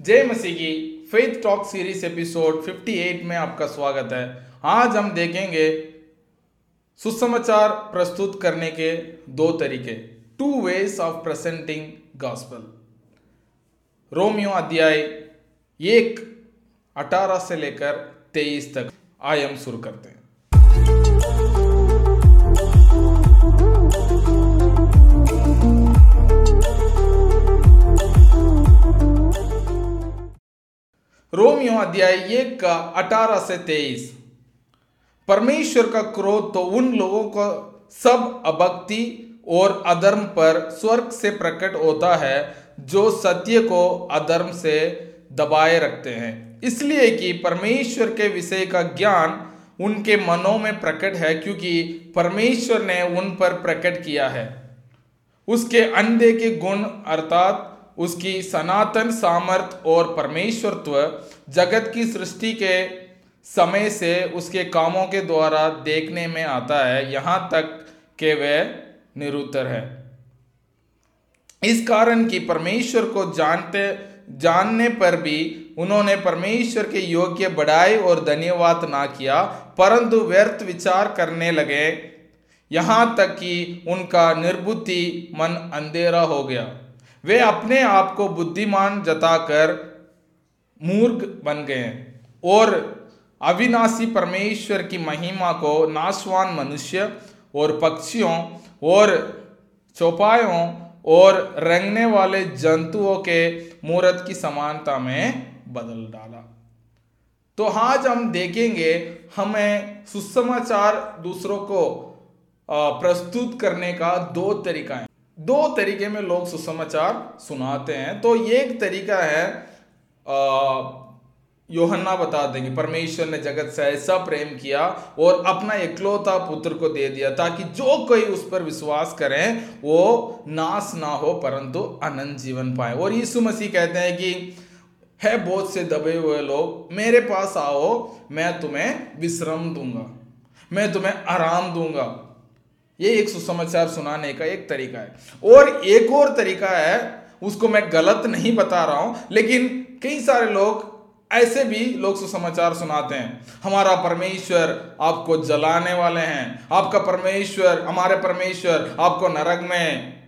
जय मसीह की faith talk series episode 58 में आपका स्वागत है। आज हम देखेंगे सुसमाचार प्रस्तुत करने के दो तरीके two ways of presenting gospel Romeo अध्याय एक, अठारह से लेकर तेईस तक। आयम शुरू करते हैं। रोमियो अध्याय एक का अठारह से तेईस। परमेश्वर का क्रोध तो उन लोगों को सब अभक्ति और अधर्म पर स्वर्ग से प्रकट होता है, जो सत्य को अधर्म से दबाए रखते हैं। इसलिए कि परमेश्वर के विषय का ज्ञान उनके मनों में प्रकट है, क्योंकि परमेश्वर ने उन पर प्रकट किया है। उसके अंधे के गुण, अर्थात उसकी सनातन सामर्थ और परमेश्वरत्व जगत की सृष्टि के समय से उसके कामों के द्वारा देखने में आता है, यहाँ तक कि वह निरुतर है। इस कारण कि परमेश्वर को जानते, जानने पर भी उन्होंने परमेश्वर के योग्य बढ़ाई और धन्यवाद ना किया, परंतु व्यर्थ विचार करने लगे। यहाँ तक कि उनका निर्बुद्धि मन अंधेरा हो गया। वे अपने आप को बुद्धिमान जताकर मूर्ख बन गए और अविनाशी परमेश्वर की महिमा को नाशवान मनुष्य और पक्षियों और चौपायों और रंगने वाले जंतुओं के मूर्त की समानता में बदल डाला। तो आज हम देखेंगे हमें सुसमाचार दूसरों को प्रस्तुत करने का दो तरीका है। दो तरीके में लोग सुसमाचार सुनाते हैं। तो एक तरीका है योहन्ना बता देंगे, परमेश्वर ने जगत से ऐसा प्रेम किया और अपना इकलौता पुत्र को दे दिया ताकि जो कोई उस पर विश्वास करें, वो नाश ना हो, परंतु अनंत जीवन पाए। और यीशु मसीह कहते हैं कि, है बोझ से दबे हुए लोग, मेरे पास आओ, मैं तुम्हें विश्राम दूँगा, मैं तुम्हें आराम दूँगा। ये एक सुसमाचार सुनाने का एक तरीका है। और एक और तरीका है, उसको मैं गलत नहीं बता रहा हूँ, लेकिन कई सारे लोग ऐसे भी लोग सुसमाचार सुनाते हैं। हमारा परमेश्वर आपको जलाने वाले हैं। आपका परमेश्वर, हमारे परमेश्वर आपको नरक में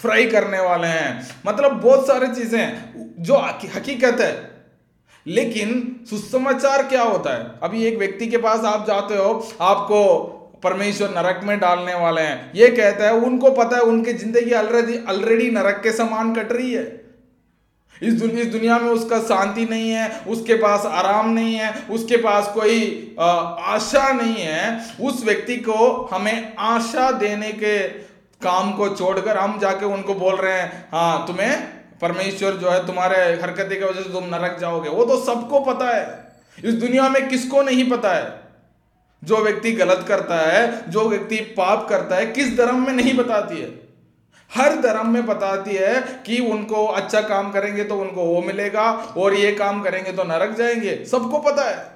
फ्राई करने वाले हैं। मतलब बहुत सारी चीज़ें जो हकीकत है लेकिन सुसमाचार क्या होता है? अभी एक व्यक्ति के पास आप जाते हो, आपको परमेश्वर नरक में डालने वाले हैं। ये कहता है, उनको पता है, उनकी ज़िंदगी ऑलरेडी ऑलरेडी नरक के समान कट रही है। इस दुनिया इस दुनिया में उसका शांति नहीं है, उसके पास आराम नहीं है, उसके पास कोई आशा नहीं है। उस व्यक्ति को हमें आशा देने के काम को छोड़कर हम जाके उनको बोल रहे हैं हाँ तुम्हें परमेश्वर जो है, तुम्हारे हरकत की वजह से तुम नरक जाओगे। वो तो सबको पता है। इस दुनिया में किसको नहीं पता है? जो व्यक्ति गलत करता है, जो व्यक्ति पाप करता है, किस धर्म में नहीं बताती है? हर धर्म में बताती है कि उनको अच्छा काम करेंगे तो उनको वो मिलेगा, और ये काम करेंगे तो नरक जाएँगे। सबको पता है।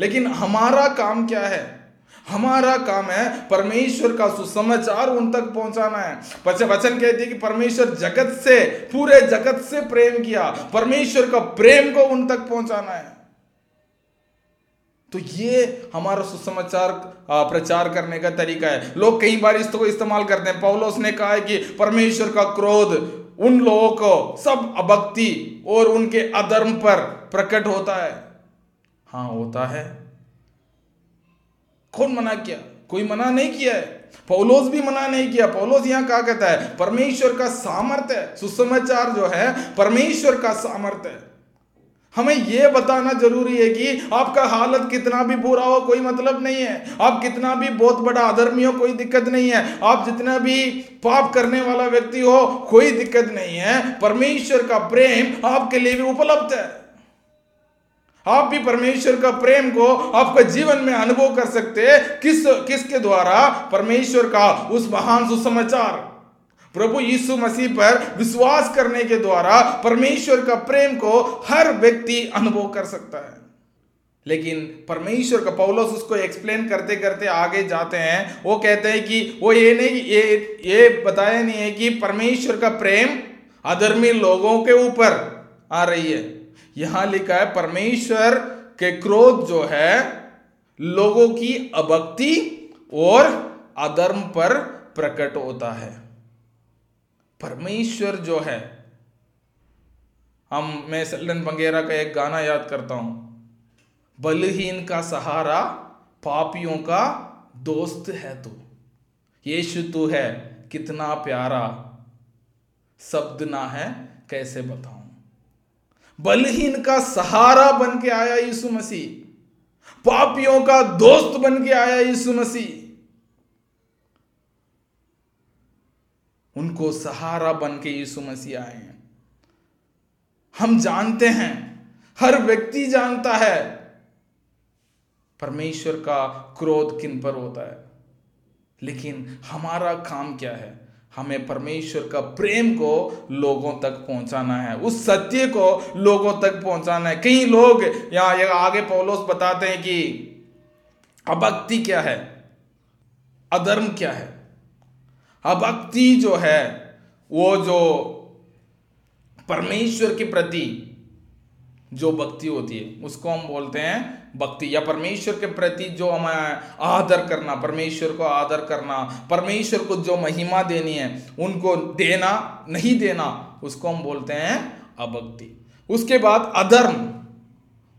लेकिन हमारा काम क्या है? हमारा काम है परमेश्वर का सुसमाचार उन तक पहुंचाना है। वचन कहती है कि परमेश्वर जगत से, पूरे जगत से प्रेम किया। परमेश्वर का प्रेम को उन तक पहुंचाना है। तो ये हमारा सुसमाचार प्रचार करने का तरीका है। लोग कई बार इसको इस्तेमाल करते हैं। पौलोस ने कहा है कि परमेश्वर का क्रोध उन लोगों को, सब अभक्ति और उनके अधर्म पर प्रकट होता है। हाँ होता है। कौन मना किया। कोई मना नहीं किया है। पौलोस भी मना नहीं किया। पौलोस यहाँ कहा कहता है, परमेश्वर का सामर्थ्य सुसमाचार जो है, परमेश्वर का सामर्थ्य हमें यह बताना ज़रूरी है कि आपका हालत कितना भी बुरा हो, कोई मतलब नहीं है। आप कितना भी बहुत बड़ा अधर्मी हो, कोई दिक्कत नहीं है। आप जितना भी पाप करने वाला व्यक्ति हो, कोई दिक्कत नहीं है। परमेश्वर का प्रेम आपके लिए भी उपलब्ध है। आप भी परमेश्वर का प्रेम को आपके जीवन में अनुभव कर सकते किस, किसके द्वारा? परमेश्वर का, उस महान सुसमाचार। प्रभु यीशु मसीह पर विश्वास करने के द्वारा परमेश्वर का प्रेम को हर व्यक्ति अनुभव कर सकता है। लेकिन परमेश्वर का, पौलोस उसको एक्सप्लेन करते करते आगे जाते हैं। वो कहते हैं कि, वो ये नहीं, ये ये बताया नहीं है कि परमेश्वर का प्रेम अधर्मी लोगों के ऊपर आ रही है। यहाँ लिखा है, परमेश्वर के क्रोध जो है, लोगों की अभक्ति और अधर्म पर प्रकट होता है। परमेश्वर जो है, हम, मैं सल्लन बंगेरा का एक गाना याद करता हूँ। बलहीन का सहारा, पापियों का दोस्त है तू। यीशु तू है, कितना प्यारा। शब्द ना है, कैसे बताऊँ? बलहीन का सहारा बन के आया यीशु मसीह। पापियों का दोस्त बन के आया यीशु मसीह। उनको सहारा बन के यीशु मसीह आए हैं। हम जानते हैं, हर व्यक्ति जानता है, परमेश्वर का क्रोध किन पर होता है? लेकिन हमारा काम क्या है? हमें परमेश्वर का प्रेम को लोगों तक पहुंचाना है। उस सत्य को लोगों तक पहुंचाना है। कई लोग यहाँ आगे पौलोस बताते हैं कि अभक्ति क्या है? अधर्म क्या है? अभक्ति जो है, वो जो परमेश्वर के प्रति जो भक्ति होती है, उसको हम बोलते हैं भक्ति। या परमेश्वर के प्रति जो हमें आदर करना, परमेश्वर को आदर करना, परमेश्वर को जो महिमा देनी है, उनको देना, नहीं देना, उसको हम बोलते हैं अभक्ति। उसके बाद अधर्म।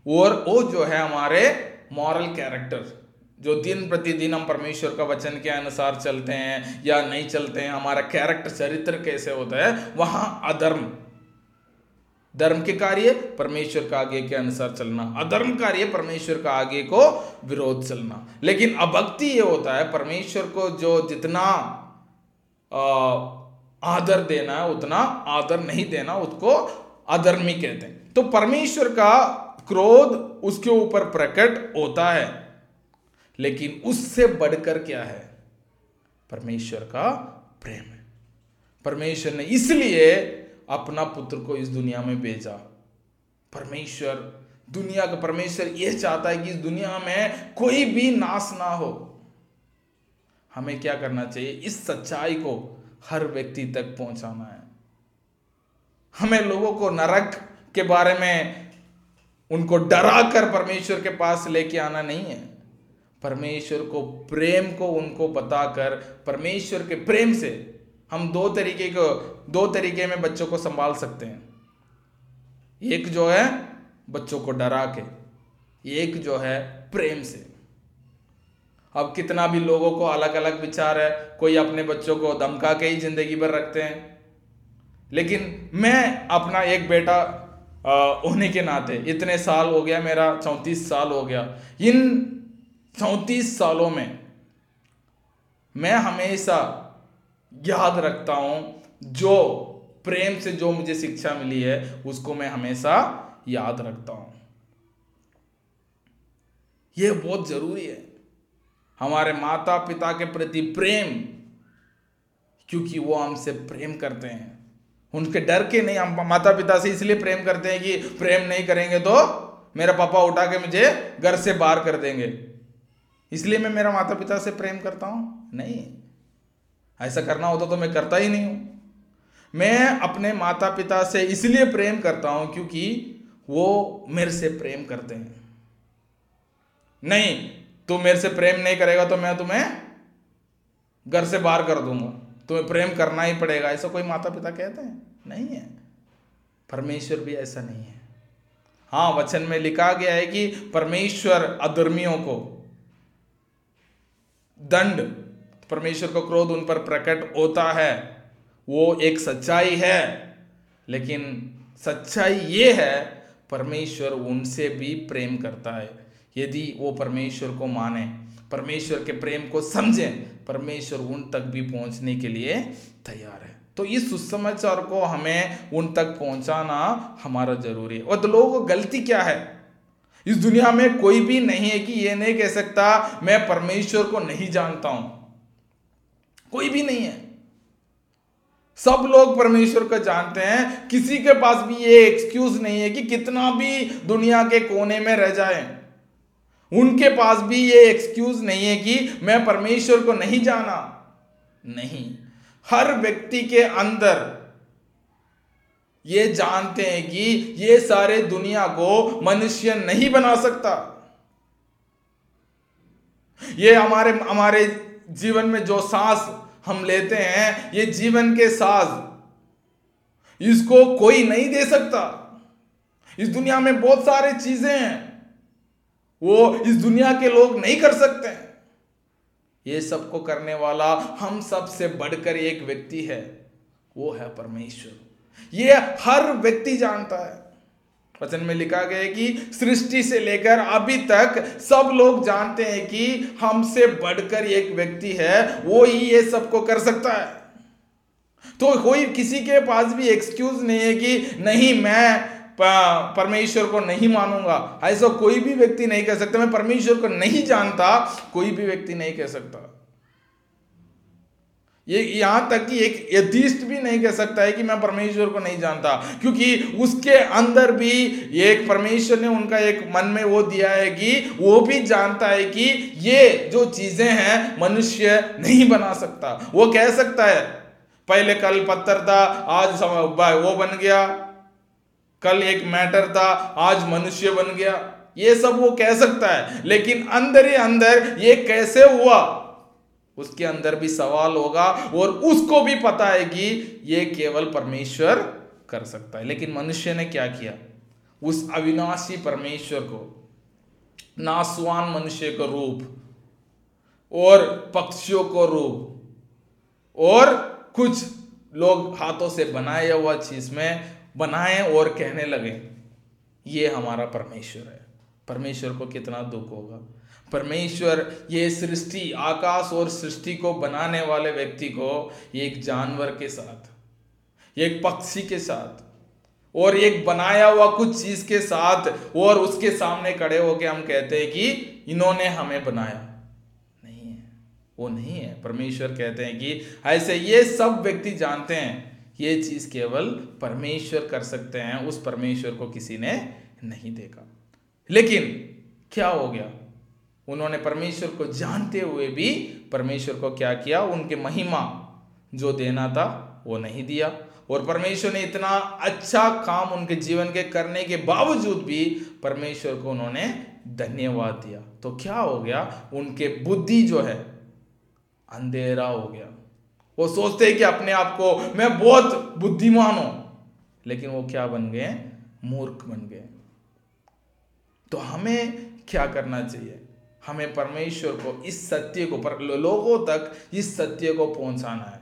और वो जो है हमारे मॉरल कैरेक्टर जो दिन प्रतिदिन हम परमेश्वर का वचन के अनुसार चलते हैं या नहीं चलते हैं, हमारा कैरेक्टर चरित्र कैसे होता है, वहाँ अधर्म। धर्म के कार्य परमेश्वर का आगे के अनुसार चलना, अधर्म कार्य परमेश्वर का आगे को विरोध चलना। लेकिन अभक्ति ये होता है, परमेश्वर को जो जितना आदर देना है, उतना आदर नहीं देना, उसको अधर्मी कहते हैं। तो परमेश्वर का क्रोध उसके ऊपर प्रकट होता है, लेकिन उससे बढ़कर क्या है? परमेश्वर का प्रेम है। परमेश्वर ने इसलिए अपना पुत्र को इस दुनिया में भेजा। परमेश्वर, दुनिया का परमेश्वर यह चाहता है कि इस दुनिया में कोई भी नाश ना हो। हमें क्या करना चाहिए? इस सच्चाई को हर व्यक्ति तक पहुंचाना है। हमें लोगों को नरक के बारे में, उनको डरा कर परमेश्वर के पास लेके आना नहीं है। परमेश्वर को प्रेम को उनको बताकर, परमेश्वर के प्रेम से हम दो तरीके को, दो तरीके में बच्चों को संभाल सकते हैं। एक जो है, बच्चों को डरा के, एक जो है, प्रेम से। अब कितना भी लोगों को अलग अलग विचार है, कोई अपने बच्चों को धमका के ही ज़िंदगी भर रखते हैं। लेकिन मैं अपना एक बेटा होने के नाते, इतने साल हो गया, मेरा चौंतीस साल हो गया। इन चौंतीस सालों में, मैं हमेशा याद रखता हूँ, जो प्रेम से जो मुझे शिक्षा मिली है, उसको मैं हमेशा याद रखता हूँ। यह बहुत ज़रूरी है। हमारे माता पिता के प्रति प्रेम, क्योंकि वो हमसे प्रेम करते हैं। उनके डर के नहीं, हम माता पिता से इसलिए प्रेम करते हैं कि प्रेम नहीं करेंगे तो मेरा पापा उठा के मुझे घर से बाहर कर देंगे। इसलिए मैं मेरा माता पिता से प्रेम करता हूँ। नहीं। ऐसा करना होता तो मैं करता ही नहीं हूँ। मैं अपने माता पिता से इसलिए प्रेम करता हूँ क्योंकि वो मेरे से प्रेम करते हैं। नहीं, तू मेरे से प्रेम नहीं करेगा तो मैं तुम्हें घर से बाहर कर दूँगा। तुम्हें प्रेम करना ही पड़ेगा, ऐसा कोई माता पिता कहते हैं? नहीं है। परमेश्वर भी ऐसा नहीं है। हाँ वचन में लिखा गया है कि परमेश्वर अधर्मियों को दंड परमेश्वर का क्रोध उन पर प्रकट होता है। वो एक सच्चाई है, लेकिन सच्चाई ये है, परमेश्वर उनसे भी प्रेम करता है। यदि वो परमेश्वर को माने, परमेश्वर के प्रेम को समझें, परमेश्वर उन तक भी पहुँचने के लिए तैयार है। तो इस सुसमाचार को हमें उन तक पहुंचाना हमारा ज़रूरी है। और तो लोगों को गलती क्या है? इस दुनिया में कोई भी नहीं है कि ये नहीं कह सकता, मैं परमेश्वर को नहीं जानता हूँ। कोई भी नहीं है। सब लोग परमेश्वर को जानते हैं। किसी के पास भी ये एक्सक्यूज नहीं है कि कितना भी दुनिया के कोने में रह जाए। उनके पास भी ये एक्सक्यूज नहीं है कि मैं परमेश्वर को नहीं जाना। नहीं। हर व्यक्ति के अंदर ये जानते हैं कि ये सारे दुनिया को मनुष्य नहीं बना सकता। ये हमारे हमारे जीवन में जो सांस हम लेते हैं ये जीवन के साज। इसको कोई नहीं दे सकता। इस दुनिया में बहुत सारे चीज़ें हैं। वो इस दुनिया के लोग नहीं कर सकते। ये सबको करने वाला हम सबसे बढ़कर एक व्यक्ति है, वो है परमेश्वर। ये हर व्यक्ति जानता है। वचन में लिखा गया है कि सृष्टि से लेकर अभी तक सब लोग जानते हैं कि हमसे बढ़कर एक व्यक्ति है, वो ही ये सबको कर सकता है। तो कोई किसी के पास भी एक्सक्यूज नहीं है कि नहीं, मैं परमेश्वर को नहीं मानूँगा। ऐसा कोई भी व्यक्ति नहीं कह सकता। मैं परमेश्वर को नहीं जानता, कोई भी व्यक्ति नहीं कह सकता। ये यहाँ तक कि एक यथीस्ट भी नहीं कह सकता है कि मैं परमेश्वर को नहीं जानता, क्योंकि उसके अंदर भी एक परमेश्वर ने उनका एक मन में वो दिया है कि वो भी जानता है कि ये जो चीज़ें हैं, मनुष्य नहीं बना सकता। वो कह सकता है, पहले कल पत्थर था, आज वो बन गया। कल एक मैटर था, आज मनुष्य बन गया। ये सब वो कह सकता है, लेकिन अंदर ही अंदर ये कैसे हुआ? उसके अंदर भी सवाल होगा और उसको भी पता है कि ये केवल परमेश्वर कर सकता है। लेकिन मनुष्य ने क्या किया? उस अविनाशी परमेश्वर को नासवान मनुष्य का रूप और पक्षियों को रूप और कुछ लोग हाथों से बनाया हुआ चीज़ में बनाए और कहने लगे, ये हमारा परमेश्वर है। परमेश्वर को कितना दुख होगा? परमेश्वर ये सृष्टि, आकाश और सृष्टि को बनाने वाले व्यक्ति को एक जानवर के साथ, एक पक्षी के साथ, और एक बनाया हुआ कुछ चीज़ के साथ और उसके सामने खड़े होके हम कहते हैं कि इन्होंने हमें बनाया। नहीं है, वो नहीं है। परमेश्वर कहते हैं कि ऐसे ये सब व्यक्ति जानते हैं, ये चीज़ केवल परमेश्वर कर सकते हैं, उस परमेश्वर को किसी ने नहीं देखा। लेकिन क्या हो गया? उन्होंने परमेश्वर को जानते हुए भी परमेश्वर को क्या किया? उनके महिमा जो देना था, वो नहीं दिया। और परमेश्वर ने इतना अच्छा काम उनके जीवन के करने के बावजूद भी परमेश्वर को उन्होंने धन्यवाद दिया। तो क्या हो गया? उनके बुद्धि जो है, अंधेरा हो गया। वो सोचते हैं कि अपने आप को मैं बहुत बुद्धिमान हूँ, लेकिन वो क्या बन गए? मूर्ख बन गए। तो हमें क्या करना चाहिए? हमें परमेश्वर को इस सत्य को, पर लोगों तक इस सत्य को पहुंचाना है।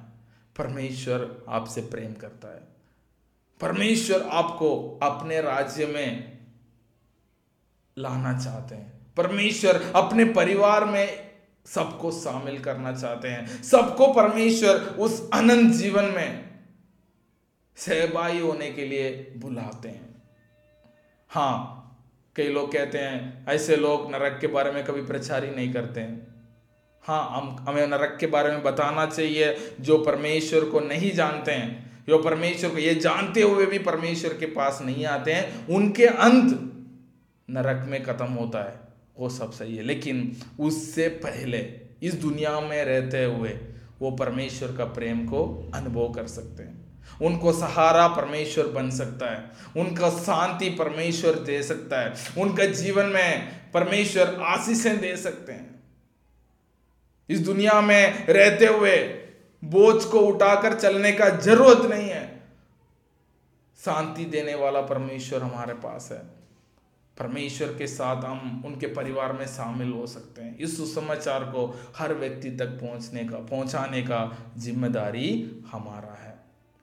परमेश्वर आपसे प्रेम करता है। परमेश्वर आपको अपने राज्य में लाना चाहते हैं। परमेश्वर अपने परिवार में सबको शामिल करना चाहते हैं। सबको परमेश्वर उस अनंत जीवन में सहभागी होने के लिए बुलाते हैं। हाँ कई लोग कहते हैं, ऐसे लोग नरक के बारे में कभी प्रचार ही नहीं करते हैं। हाँ हम, हमें नरक के बारे में बताना चाहिए जो परमेश्वर को नहीं जानते हैं। जो परमेश्वर को ये जानते हुए भी परमेश्वर के पास नहीं आते हैं, उनके अंत नरक में खत्म होता है। वो सब सही है। लेकिन उससे पहले, इस दुनिया में रहते हुए वो परमेश्वर का प्रेम को अनुभव कर सकते हैं। उनको सहारा परमेश्वर बन सकता है, उनका शांति परमेश्वर दे सकता है, उनका जीवन में परमेश्वर आशीषें दे सकते हैं। इस दुनिया में रहते हुए बोझ को उठाकर चलने का ज़रूरत नहीं है। शांति देने वाला परमेश्वर हमारे पास है। परमेश्वर के साथ हम उनके परिवार में शामिल हो सकते हैं। इस सुसमाचार को हर व्यक्ति तक पहुँचने का, पहुँचाने का ज़िम्मेदारी हमारा है।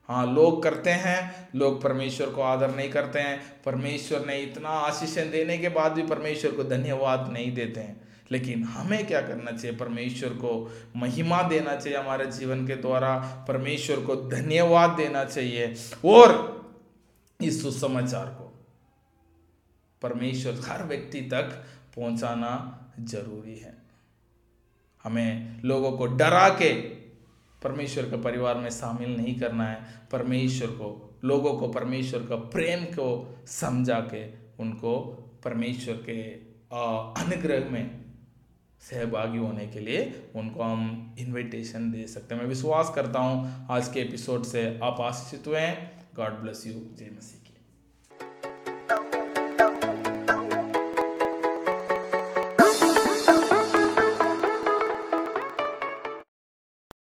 हाँ लोग करते हैं, लोग परमेश्वर को आदर नहीं करते हैं, परमेश्वर ने इतना आशीषें देने के बाद भी परमेश्वर को धन्यवाद नहीं देते हैं। लेकिन हमें क्या करना चाहिए? परमेश्वर को महिमा देना चाहिए हमारे जीवन के द्वारा, परमेश्वर को धन्यवाद देना चाहिए। और इस सुसमाचार को परमेश्वर हर व्यक्ति तक पहुंचाना ज़रूरी है। हमें लोगों को डरा के परमेश्वर के परिवार में शामिल नहीं करना है। परमेश्वर को, लोगों को परमेश्वर का प्रेम को समझा के उनको परमेश्वर के अनुग्रह में सहभागी होने के लिए उनको हम इनविटेशन दे सकते हैं। मैं विश्वास करता हूँ, आज के एपिसोड से आप आश्रित हुए हैं। गॉड ब्लेस यू जय मसीह।